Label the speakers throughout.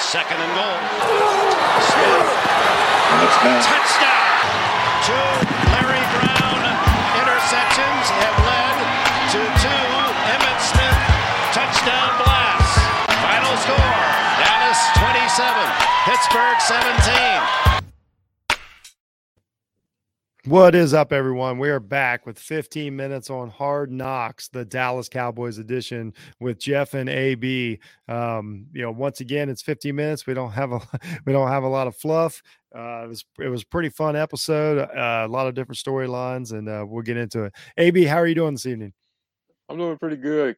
Speaker 1: Second and goal. Smith. Touchdown. Two Larry Brown interceptions have led to two Emmitt Smith touchdown blasts. Final score Dallas 27, Pittsburgh 17.
Speaker 2: What is up, everyone? We are back with 15 minutes on Hard Knocks, the Dallas Cowboys edition with Jeff and AB. Um, you know, once again, it's 15 minutes. We don't have a we don't have a lot of fluff. Uh, it was it was a pretty fun episode. Uh, a lot of different storylines, and uh, we'll get into it. AB, how are you doing this evening?
Speaker 3: I'm doing pretty good.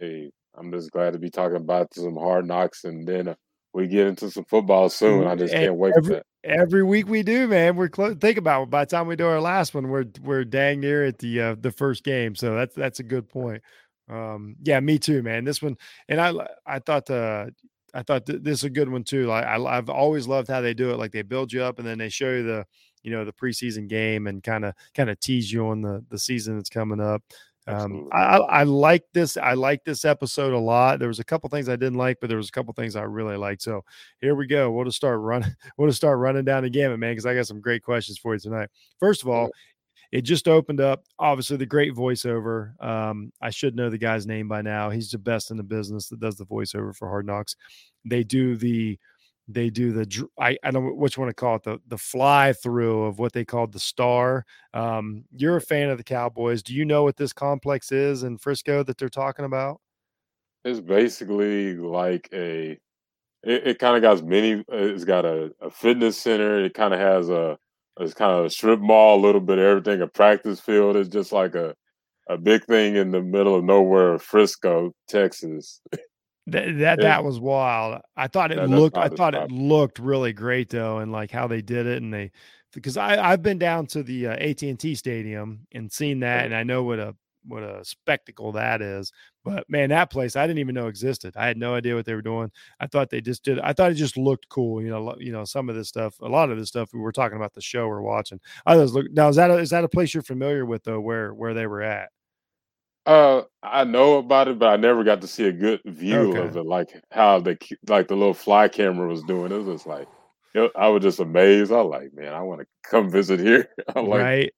Speaker 3: Hey, I'm just glad to be talking about some Hard Knocks, and then we get into some football soon. I just can't wait
Speaker 2: every,
Speaker 3: for that.
Speaker 2: Every week we do, man. We're close. Think about it. By the time we do our last one, we're we're dang near at the uh, the first game. So that's that's a good point. Um, yeah, me too, man. This one, and I I thought uh I thought th- this is a good one too. Like I, I've always loved how they do it. Like they build you up and then they show you the you know the preseason game and kind of kind of tease you on the the season that's coming up. Um, I, I like this. I like this episode a lot. There was a couple things I didn't like, but there was a couple things I really liked. So here we go. We'll just start running. We'll just start running down the gamut, man, because I got some great questions for you tonight. First of all, it just opened up. Obviously, the great voiceover. Um, I should know the guy's name by now. He's the best in the business that does the voiceover for Hard Knocks. They do the they do the I, I don't know which one to call it the the fly through of what they called the star. Um, you're a fan of the Cowboys. Do you know what this complex is in Frisco that they're talking about?
Speaker 3: It's basically like a. It, it kind of got many. It's got a, a fitness center. It kind of has a. It's kind of a strip mall, a little bit of everything. A practice field. It's just like a a big thing in the middle of nowhere, Frisco, Texas.
Speaker 2: That that, that was wild. I thought it looked I thought it looked really great though, and like how they did it, and they because I I've been down to the uh, AT and T Stadium and seen that, and I know what a what a spectacle that is. But man, that place I didn't even know existed. I had no idea what they were doing. I thought they just did. I thought it just looked cool. You know, you know some of this stuff. A lot of this stuff we were talking about the show we're watching. I was look now. Is that a, is that a place you're familiar with though? Where where they were at?
Speaker 3: Uh, I know about it, but I never got to see a good view okay. of it, like how the like the little fly camera was doing. It was just like I was just amazed. I was like, man, I want to come visit here.
Speaker 2: I'm
Speaker 3: like,
Speaker 2: right.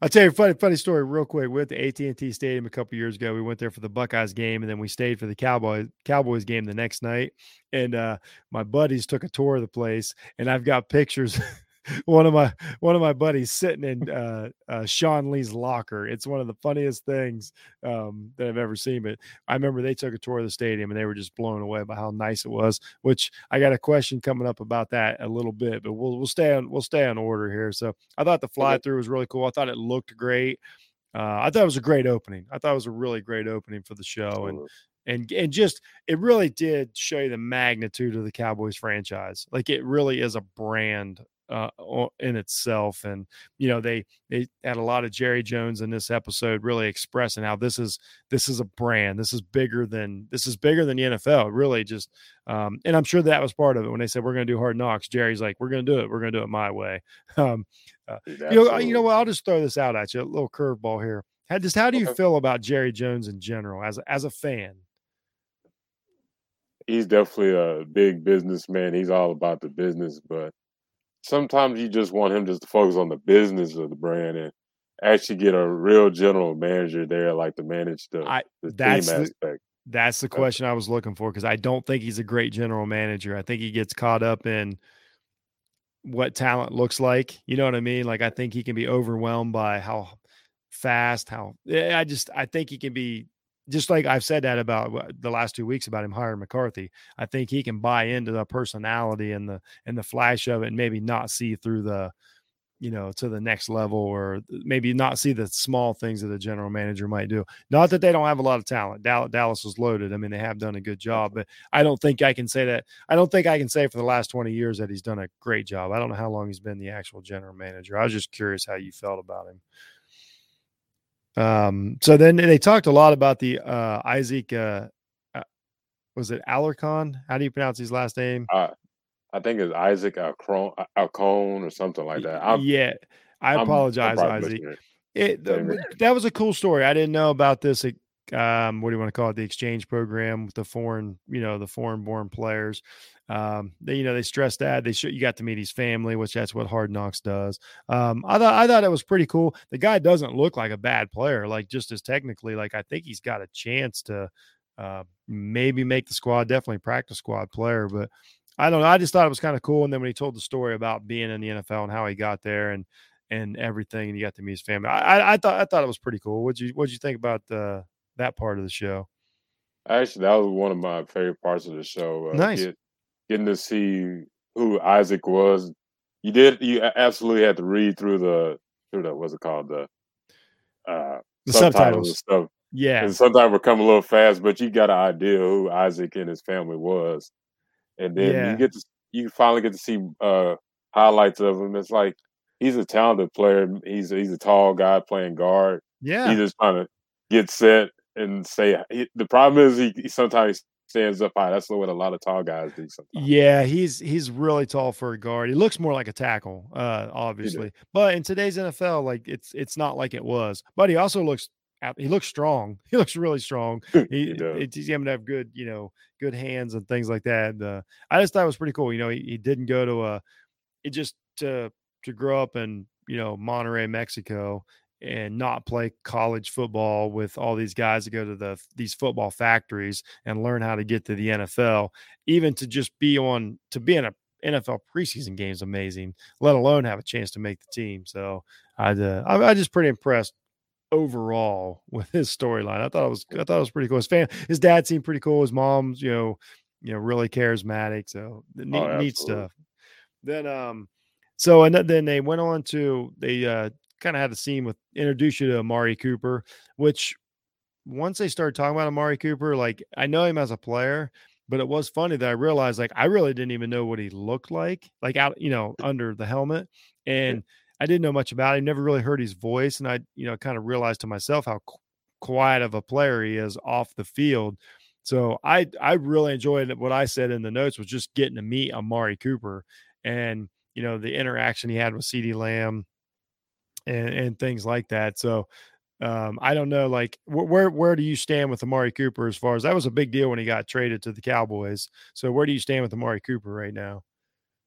Speaker 2: I'll tell you a funny, funny story real quick. We went to AT and T Stadium a couple years ago. We went there for the Buckeyes game, and then we stayed for the Cowboys Cowboys game the next night. And uh, my buddies took a tour of the place, and I've got pictures one of my one of my buddies sitting in uh, uh, Sean Lee's locker. It's one of the funniest things um, that I've ever seen. But I remember they took a tour of the stadium and they were just blown away by how nice it was. Which I got a question coming up about that a little bit, but we'll we'll stay on we'll stay on order here. So I thought the fly through was really cool. I thought it looked great. Uh, I thought it was a great opening. I thought it was a really great opening for the show, and and and just it really did show you the magnitude of the Cowboys franchise. Like it really is a brand uh, in itself. And you know, they they had a lot of Jerry Jones in this episode, really expressing how this is this is a brand. This is bigger than this is bigger than the NFL. Really, just um, and I'm sure that was part of it when they said we're going to do hard knocks. Jerry's like, we're going to do it. We're going to do it my way. Um, uh, you know, you know what? I'll just throw this out at you, a little curveball here. How, just how do you feel about Jerry Jones in general as as a fan?
Speaker 3: He's definitely a big businessman. He's all about the business, but sometimes you just want him just to focus on the business of the brand and actually get a real general manager there, like to manage the, I, the team the, aspect.
Speaker 2: That's the question I was looking for because I don't think he's a great general manager. I think he gets caught up in what talent looks like. You know what I mean? Like I think he can be overwhelmed by how fast, how eh, I just I think he can be just like I've said that about the last two weeks about him hiring McCarthy. I think he can buy into the personality and the and the flash of it, and maybe not see through the, you know, to the next level, or maybe not see the small things that a general manager might do. Not that they don't have a lot of talent. Dallas, Dallas was loaded. I mean, they have done a good job, but I don't think I can say that. I don't think I can say for the last twenty years that he's done a great job. I don't know how long he's been the actual general manager. I was just curious how you felt about him. Um, so then they talked a lot about the uh, Isaac. Uh, uh, was it Alarcon? How do you pronounce his last name?
Speaker 3: Uh, I think it's Isaac Alcone, Alcone or something like that.
Speaker 2: I'm, yeah, I apologize, I'm, I'm Isaac. It, the, that was a cool story. I didn't know about this um, what do you want to call it? The exchange program with the foreign, you know, the foreign born players. Um, they, you know, they stress that they should, you got to meet his family, which that's what Hard Knocks does. Um, I thought, I thought it was pretty cool. The guy doesn't look like a bad player, like just as technically, like I think he's got a chance to, uh, maybe make the squad, definitely practice squad player, but I don't know. I just thought it was kind of cool. And then when he told the story about being in the NFL and how he got there and, and everything, and you got to meet his family. I, I, I thought I thought it was pretty cool. What'd you What'd you think about the that part of the show?
Speaker 3: Actually, that was one of my favorite parts of the show.
Speaker 2: Uh, nice, get,
Speaker 3: getting to see who Isaac was. You did. You absolutely had to read through the through the what's it called the uh,
Speaker 2: the subtitles, subtitles and
Speaker 3: stuff.
Speaker 2: Yeah,
Speaker 3: and sometimes we come a little fast, but you got an idea who Isaac and his family was, and then yeah. you get to you finally get to see uh, highlights of him. It's like he's a talented player. He's he's a tall guy playing guard.
Speaker 2: Yeah,
Speaker 3: he's just trying to get set and say. He, the problem is he, he, sometimes stands up high. That's what a lot of tall guys do. Sometimes.
Speaker 2: Yeah, he's he's really tall for a guard. He looks more like a tackle, uh, obviously. But in today's NFL, like it's it's not like it was. But he also looks he looks strong. He looks really strong. He, he it, he's going to have good, you know, good hands and things like that. Uh, I just thought it was pretty cool. You know, he, he didn't go to a, it just to to grow up in you know Monterrey, Mexico, and not play college football with all these guys that go to the these football factories and learn how to get to the NFL, even to just be on to be in a NFL preseason game is amazing. Let alone have a chance to make the team. So I, uh, I, I just pretty impressed overall with his storyline. I thought it was I thought it was pretty cool. His fan, his dad seemed pretty cool. His mom's you know you know really charismatic. So neat, oh, neat stuff. Then um so and then they went on to they uh, kind of had a scene with introduce you to Amari Cooper, which once they started talking about Amari Cooper, like I know him as a player, but it was funny that I realized like I really didn't even know what he looked like, like out, you know, under the helmet. And I didn't know much about him, never really heard his voice. And I, you know, kind of realized to myself how qu- quiet of a player he is off the field. So I I really enjoyed what I said in the notes was just getting to meet Amari Cooper. And you know, the interaction he had with CeeDee Lamb and, and things like that. So um, I don't know, like where where do you stand with Amari Cooper as far as that was a big deal when he got traded to the Cowboys. So where do you stand with Amari Cooper right now?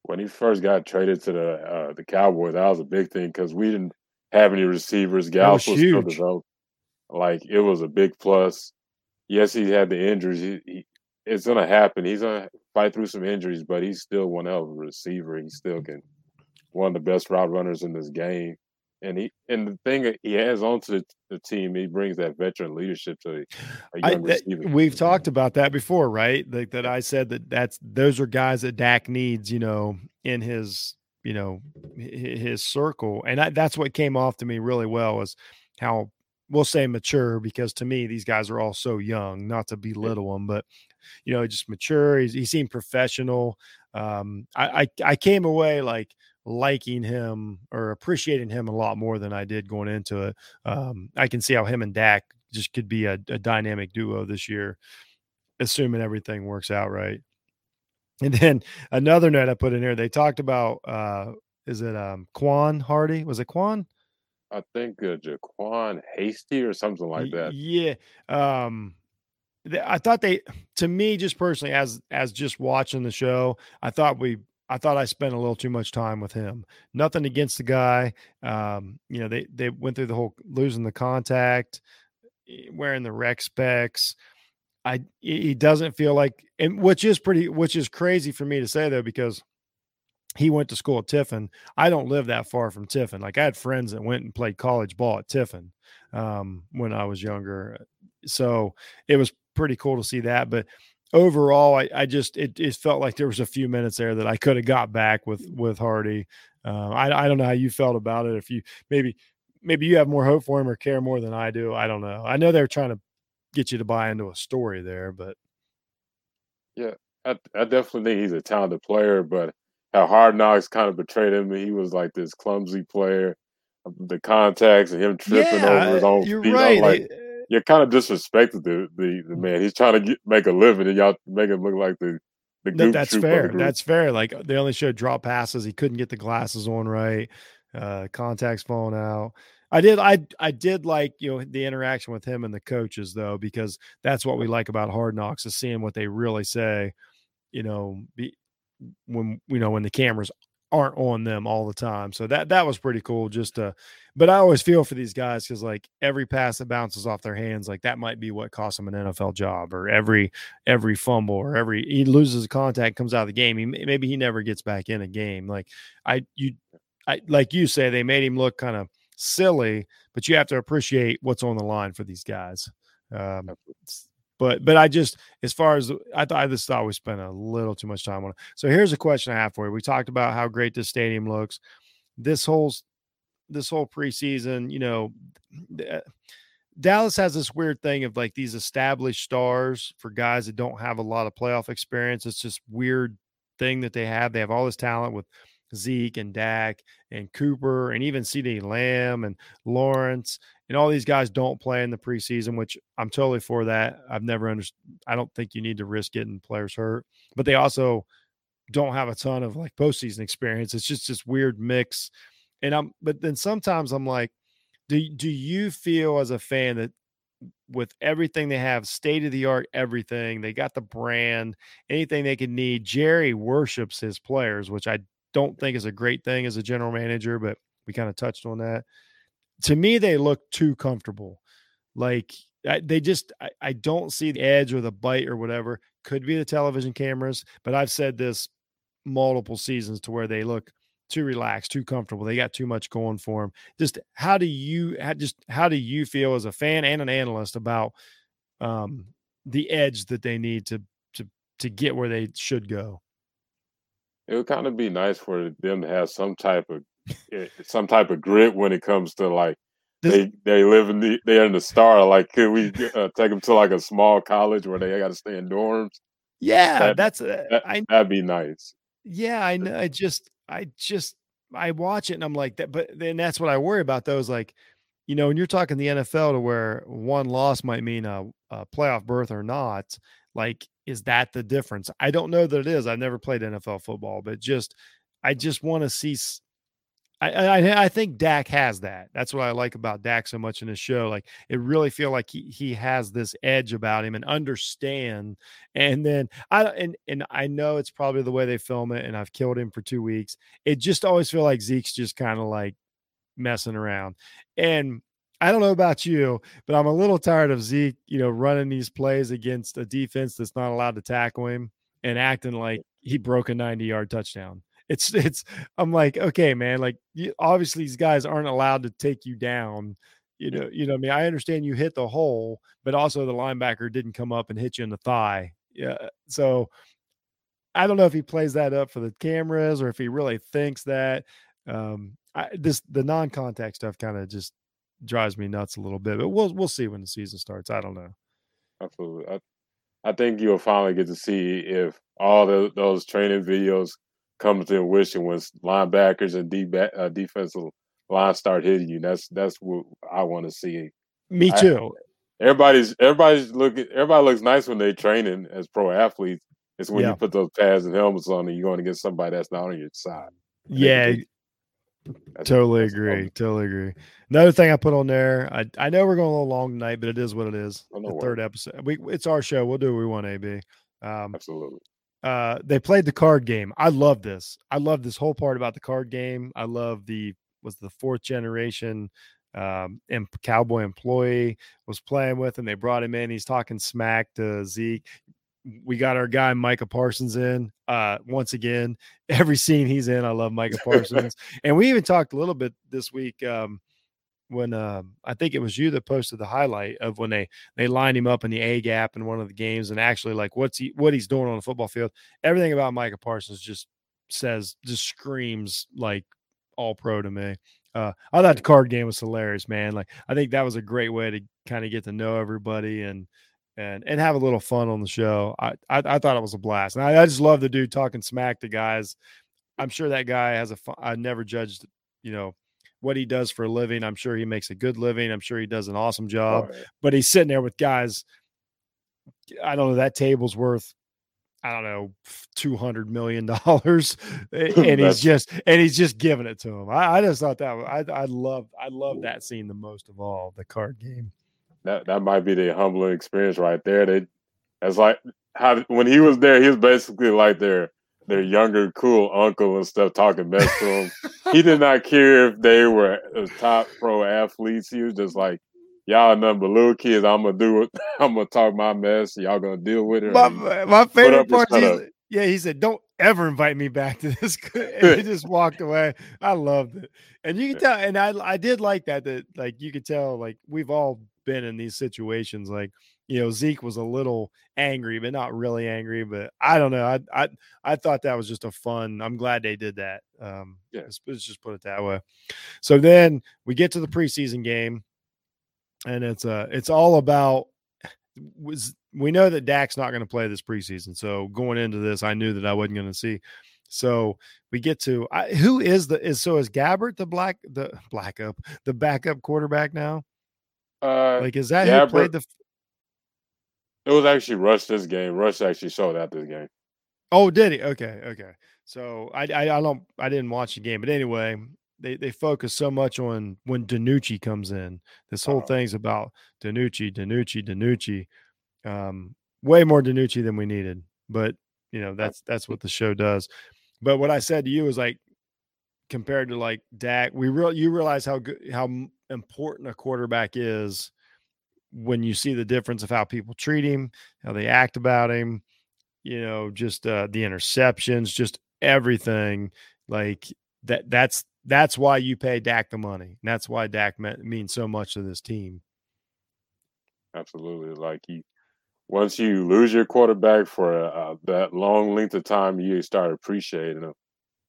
Speaker 3: When he first got traded to the uh, the Cowboys, that was a big thing because we didn't have any receivers. Gallup was, was still developed. Like it was a big plus. Yes, he had the injuries. He, he, it's gonna happen. He's gonna fight through some injuries, but he's still one hell of a receiver. He still can one of the best route runners in this game. And he and the thing he has onto the, the team, he brings that veteran leadership to a young I, receiver.
Speaker 2: We've talked about that before, right? Like that I said that that's those are guys that Dak needs, you know, in his you know his circle, and I, that's what came off to me really well is how we'll say mature because to me these guys are all so young not to belittle them but you know just mature He's, he seemed professional um, I, I, I came away like liking him or appreciating him a lot more than I did going into it. Um, I can see how him and Dak just could be a, a dynamic duo this year, assuming everything works out right. And then another note I put in here, they talked about uh, is it um Quan Hardy? Was it Quan?
Speaker 3: I think uh, Jaquan Hasty or something like that.
Speaker 2: Yeah. Um, I thought they, to me, just personally, as as just watching the show, I thought we, I thought I spent a little too much time with him. Nothing against the guy. Um, you know, they they went through the whole losing the contact, wearing the rec specs. I he doesn't feel like, and which is pretty, which is crazy for me to say though, because he went to school at Tiffin. I don't live that far from Tiffin. Like I had friends that went and played college ball at Tiffin um, when I was younger. So it was pretty cool to see that. But overall, I, I just it, it felt like there was a few minutes there that I could have got back with with Hardy. Uh, I I don't know how you felt about it. If you maybe maybe you have more hope for him or care more than I do. I don't know. I know they're trying to get you to buy into a story there, but
Speaker 3: yeah, I, I definitely think he's a talented player, but how Hard Knocks kind of betrayed him. He was like this clumsy player, the contacts and him tripping yeah, over his own
Speaker 2: you're
Speaker 3: feet.
Speaker 2: Right.
Speaker 3: like, you're kind of disrespected the, the, the man. He's trying to get, make a living, and y'all make him look like the the
Speaker 2: no, that's fair. That's fair. Like they only showed drop passes. He couldn't get the glasses on right. Uh, contacts falling out. I did. I I did like you know the interaction with him and the coaches though, because that's what we like about Hard Knocks is seeing what they really say. You know, be, when you know when the cameras aren't on them all the time. So that that was pretty cool. Just to, but I always feel for these guys because like every pass that bounces off their hands, like that might be what costs them an NFL job, or every every fumble, or every he loses contact, comes out of the game. He maybe he never gets back in a game. Like I you, I like you say they made him look kind of silly, but you have to appreciate what's on the line for these guys. Um, but but I just as far as I thought I just thought we spent a little too much time on it. So here's a question I have for you. We talked about how great this stadium looks. This whole this whole preseason, you know, uh, Dallas has this weird thing of like these established stars for guys that don't have a lot of playoff experience. It's just weird thing that they have. They have all this talent with Zeke and Dak and Cooper and even CeeDee Lamb and Lawrence and all these guys don't play in the preseason, which I'm totally for that. I've never understood. I don't think you need to risk getting players hurt, but they also don't have a ton of like postseason experience. It's just this weird mix. And I'm, but then sometimes I'm like, do do you feel as a fan that with everything they have, state of the art, everything they got the brand, anything they could need. Jerry worships his players, which I don't think is a great thing as a general manager, but we kind of touched on that. To me, they look too comfortable. Like I, they just, I, I don't see the edge or the bite or whatever. Could be the television cameras, but I've said this multiple seasons to where they look too relaxed, too comfortable. They got too much going for them. Just how do you, just how do you feel as a fan and an analyst about um, the edge that they need to to to get where they should go?
Speaker 3: it would kind of be nice for them to have some type of some type of grit when it comes to like this, they they live in the they're in the star. Like, could we uh, take them to like a small college where they got to stay in dorms?
Speaker 2: Yeah, that, that's uh,
Speaker 3: that, I, that'd be nice.
Speaker 2: Yeah, I know. I just I just I watch it and I'm like that, but then that's what I worry about. Those like, you know, when you're talking the NFL to where one loss might mean a, a playoff berth or not. Like is that the difference? I don't know that it is. I've never played NFL football, but just I just want to see. I, I I think Dak has that. That's what I like about Dak so much in his show. Like it really feel like he he has this edge about him and understand. And then I and and I know it's probably the way they film it. And I've killed him for two weeks. It just always feel like Zeke's just kind of like messing around. And I don't know about you, but I'm a little tired of Zeke, you know, running these plays against a defense that's not allowed to tackle him and acting like he broke a 90 yard touchdown. It's, it's, I'm like, okay, man, like obviously these guys aren't allowed to take you down. You know, you know, I mean, I understand you hit the hole, but also the linebacker didn't come up and hit you in the thigh. Yeah. So I don't know if he plays that up for the cameras or if he really thinks that. Um, I, this the non-contact stuff kind of just drives me nuts a little bit. But we'll we'll see when the season starts. I don't know.
Speaker 3: Absolutely. I, I think you'll finally get to see if all the, those training videos come to fruition when linebackers and D uh, defensive line start hitting you. That's that's what I want to see.
Speaker 2: Me too.
Speaker 3: I, everybody's everybody's looking. Everybody looks nice when they're training as pro athletes. It's when yeah. you put those pads and helmets on and you're going to get somebody that's not on your side.
Speaker 2: Yeah, that's, totally that's agree. Totally agree. Another thing I put on there, I, I know we're going a little long tonight, but it is what it is. The third episode. We it's our show. We'll do what we want, AB.
Speaker 3: Um, Absolutely.
Speaker 2: Uh, they played the card game. I love this. I love this whole part about the card game. I love the was the fourth generation um and cowboy employee was playing with and they brought him in. He's talking smack to Zeke we got our guy Micah Parsons in. Uh, once again, every scene he's in, I love Micah Parsons. and we even talked a little bit this week um, when uh, I think it was you that posted the highlight of when they they lined him up in the A gap in one of the games, and actually like what's he what he's doing on the football field. Everything about Micah Parsons just says just screams like all pro to me. Uh, I thought the card game was hilarious, man. Like I think that was a great way to kind of get to know everybody and and and have a little fun on the show. I I, I thought it was a blast, and I, I, just love the dude talking smack to guys. I'm sure that guy has a. I never judged, you know, what he does for a living. I'm sure he makes a good living. I'm sure he does an awesome job. Yeah. But he's sitting there with guys. I don't know that table's worth I don't know, two hundred million dollars, and he's just and he's just giving it to him. I, I just thought that I I love I love that scene the most of all the card game.
Speaker 3: That that might be the humbling experience right there. They that's like how when he was there, he was basically like their their younger cool uncle and stuff talking mess to him. he did not care if they were top pro athletes. He was just like, y'all nothing but little kids. I'm gonna do it. I'm gonna talk my mess. Y'all gonna deal with it.
Speaker 2: My, my favorite part is, yeah, he said, "Don't ever invite me back to this." and he just walked away. I loved it, and you can tell. And I, I did like that. That like you could tell, like we've all been in these situations. Like you know, Zeke was a little angry, but not really angry. But I don't know. I I I thought that was just a fun. I'm glad they did that. Um, yeah, let's, let's just put it that way. So then we get to the preseason game and it's uh it's all about was we know that Dak's not going to play this preseason. So going into this, I knew that I wasn't going to see. So we get to I, who is the is so is Gabbert the black the black up the backup quarterback now? Uh, like is that Gabbert, who played the?
Speaker 3: It was actually Rush this game. Rush actually showed out this game.
Speaker 2: Oh, did he? Okay, okay. So I, I I don't I didn't watch the game, but anyway, they they focus so much on when DiNucci comes in. This whole oh. thing's about DiNucci, DiNucci, DiNucci. Um, way more DiNucci than we needed, but you know that's that's what the show does. But what I said to you is like compared to like Dak, we real you realize how good how important a quarterback is when you see the difference of how people treat him, how they act about him, you know, just uh, the interceptions, just everything. Like that that's that's why you pay Dak the money. And that's why Dak means so much to this team.
Speaker 3: Absolutely. Like you, once you lose your quarterback for uh, that long length of time, you start appreciating him.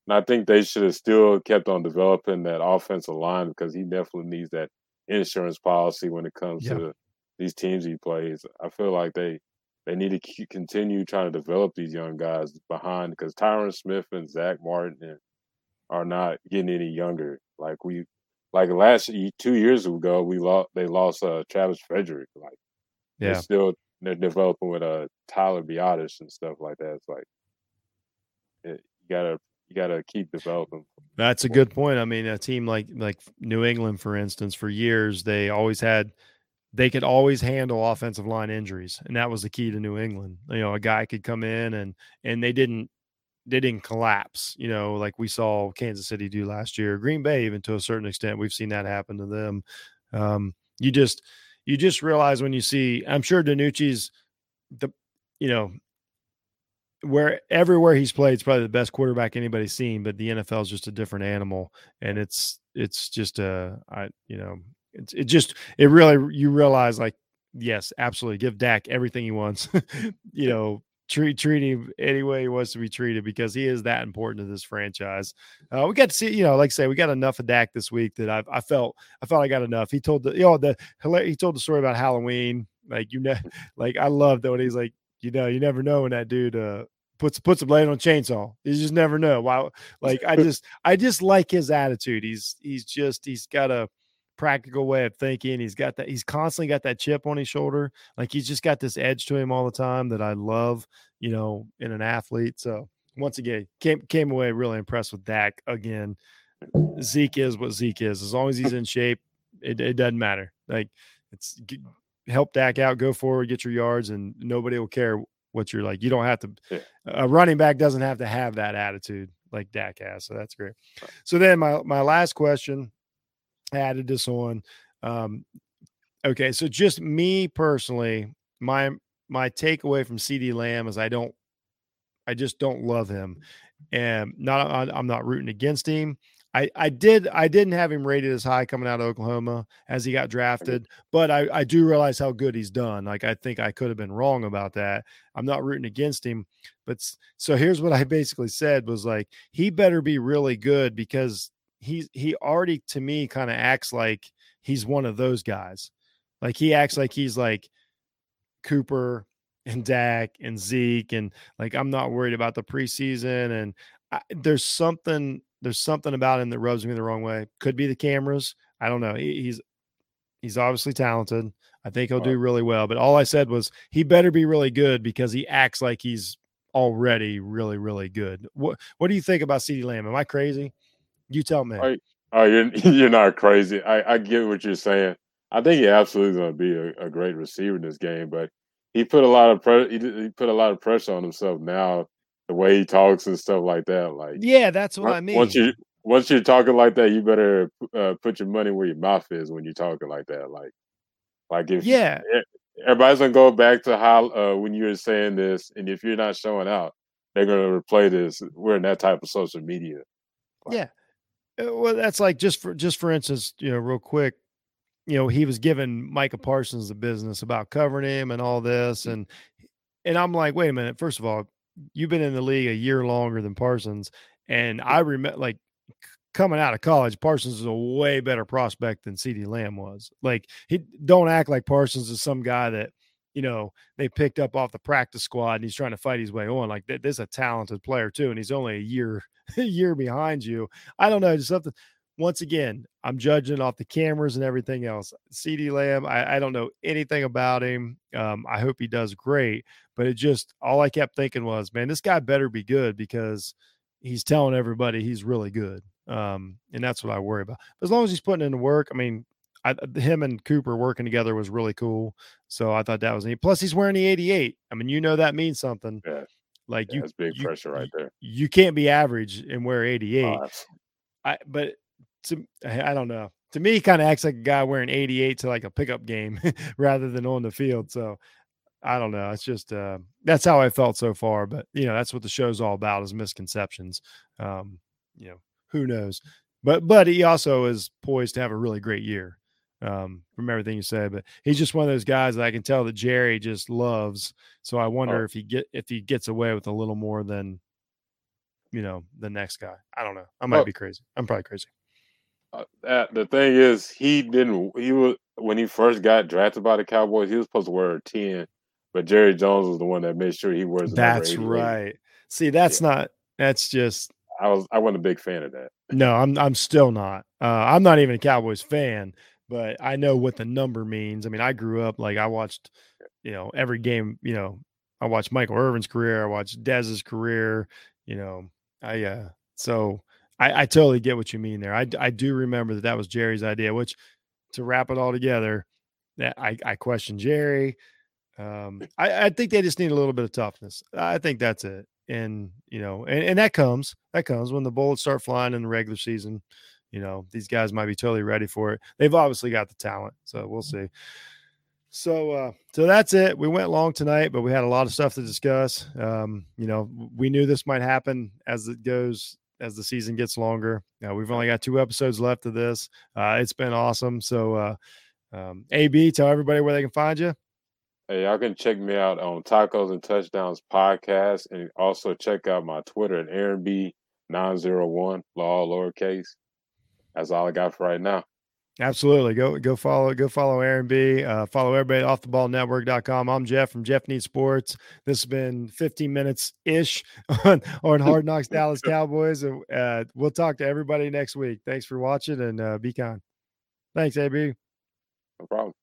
Speaker 3: And I think they should have still kept on developing that offensive line because he definitely needs that insurance policy when it comes yep. to these teams he plays. I feel like they they need to continue trying to develop these young guys behind because Tyron Smith and Zack Martin are not getting any younger. Like we, like last two years ago, we lost. They lost uh, Travis Frederick. Like yeah, they're still they're developing with uh Tyler Biadasz and stuff like that. It's like it, you gotta you gotta keep developing.
Speaker 2: That's a good point. I mean, a team like like New England, for instance, for years they always had they could always handle offensive line injuries, and that was the key to New England. You know, a guy could come in and and they didn't they didn't collapse, you know, like we saw Kansas City do last year. Green Bay, even to a certain extent, we've seen that happen to them. Um, you just you just realize when you see, I'm sure DiNucci's the, you know, where everywhere he's played, it's probably the best quarterback anybody's seen. But the NFL is just a different animal, and it's it's just a, I you know, it's it just it really you realize like yes, absolutely give Dak everything he wants, you know, treat treat him any way he wants to be treated because he is that important to this franchise. Uh, we got to see, you know, like I say, we got enough of Dak this week that I, I felt I felt I got enough. He told the you know the he told the story about Halloween. Like you know, like I love that when he's like, you know, you never know when that dude uh puts puts a blade on a chainsaw. You just never know. Wow, like I just I just like his attitude. He's he's just he's got a practical way of thinking. He's got that. He's constantly got that chip on his shoulder. Like he's just got this edge to him all the time that I love. You know, in an athlete. So once again, came came away really impressed with Dak again. Zeke is what Zeke is. As long as he's in shape, it, it doesn't matter. Like it's help Dak out, go forward, get your yards, and nobody will care what you're like. You don't have to. A running back doesn't have to have that attitude like Dak has. So that's great. So then my my last question added this on. Um, okay, so just me personally, my my takeaway from CeeDee Lamb is I don't, I just don't love him, and not I'm not rooting against him. I, I did I didn't have him rated as high coming out of Oklahoma as he got drafted, but I, I do realize how good he's done. Like I think I could have been wrong about that. I'm not rooting against him, but so here's what I basically said was like he better be really good because he's he already to me kind of acts like he's one of those guys. Like he acts like he's like Cooper and Dak and Zeke and like I'm not worried about the preseason and I, there's something there's something about him that rubs me the wrong way. Could be the cameras. I don't know. He, he's he's obviously talented. I think he'll do really well. But all I said was he better be really good because he acts like he's already really, really good. What What do you think about CeeDee Lamb? Am I crazy? You tell me.
Speaker 3: Oh, oh you're you're not crazy. I, I get what you're saying. I think he absolutely going to be a, a, great receiver in this game, but he put a lot of pre- he, he put a lot of pressure on himself now. The way he talks and stuff like that, like
Speaker 2: yeah, that's what I mean.
Speaker 3: Once you once you're talking like that, you better uh, put your money where your mouth is when you're talking like that. Like, like if
Speaker 2: yeah,
Speaker 3: everybody's gonna go back to how uh, when you were saying this, and if you're not showing out, they're gonna replay this. We're in that type of social media.
Speaker 2: Like, yeah, uh, well, that's like just for just for instance, you know, real quick, you know, he was giving Micah Parsons the business about covering him and all this, and and I'm like, wait a minute. First of all, you've been in the league a year longer than Parsons, and I remember like coming out of college, Parsons is a way better prospect than CeeDee Lamb was. Like he don't act like Parsons is some guy that you know they picked up off the practice squad and he's trying to fight his way on. Like this is a talented player too, and he's only a year a year behind you. I don't know, just something. Once again, I'm judging off the cameras and everything else. CeeDee Lamb, I, I don't know anything about him. Um, I hope he does great, but it just all I kept thinking was, man, this guy better be good because he's telling everybody he's really good. Um, and that's what I worry about. But as long as he's putting in the work, I mean, I, him and Cooper working together was really cool. So I thought that was neat. Plus, he's wearing the 88. I mean, you know that means something.
Speaker 3: Yeah.
Speaker 2: Like
Speaker 3: yeah,
Speaker 2: you,
Speaker 3: that's big
Speaker 2: you,
Speaker 3: pressure right there.
Speaker 2: You can't be average and wear 88.
Speaker 3: Oh,
Speaker 2: I, but to, I don't know. To me, he kind of acts like a guy wearing 88 to like a pickup game rather than on the field. So I don't know. It's just uh, that's how I felt so far. But you know, that's what the show's all about is misconceptions. Um, you know, who knows? But but he also is poised to have a really great year um, from everything you said. But he's just one of those guys that I can tell that Jerry just loves. So I wonder oh. if he get if he gets away with a little more than you know the next guy. I don't know. I might be crazy. I'm probably crazy.
Speaker 3: Uh, that, the thing is, he didn't. He was when he first got drafted by the Cowboys. He was supposed to wear a ten, but Jerry Jones was the one that made sure he wears.
Speaker 2: That's right. See, that's yeah. not. That's just
Speaker 3: I was I wasn't a big fan of that.
Speaker 2: No, I'm I'm still not. Uh, I'm not even a Cowboys fan, but I know what the number means. I mean, I grew up like I watched, you know, every game. You know, I watched Michael Irvin's career. I watched Dez's career. You know, I uh, so I, I totally get what you mean there. I I do remember that that was Jerry's idea. Which to wrap it all together, that I I question Jerry. Um, I, I think they just need a little bit of toughness. I think that's it and you know, and, and that comes that comes when the bullets start flying in the regular season. You know, these guys might be totally ready for it. They've obviously got the talent, so we'll see. So, uh, so that's it. We went long tonight, but we had a lot of stuff to discuss. Um, you know, we knew this might happen as it goes as the season gets longer. Now we've only got two episodes left of this. Uh, it's been awesome. So, uh, um, AB, tell everybody where they can find you.
Speaker 3: Hey, y'all can check me out on Tacos and Touchdowns podcast, and also check out my Twitter at Aaron B nine zero one, all lowercase. That's all I got for right now.
Speaker 2: Absolutely. Go go follow go follow Aaron B. Uh, follow everybody off the ball network.com. I'm Jeff from Jeff Needs Sports. This has been 15 minutes ish on, on Hard Knocks Dallas Cowboys. And uh, we'll talk to everybody next week. Thanks for watching and uh, be kind. Thanks, AB.
Speaker 3: No problem.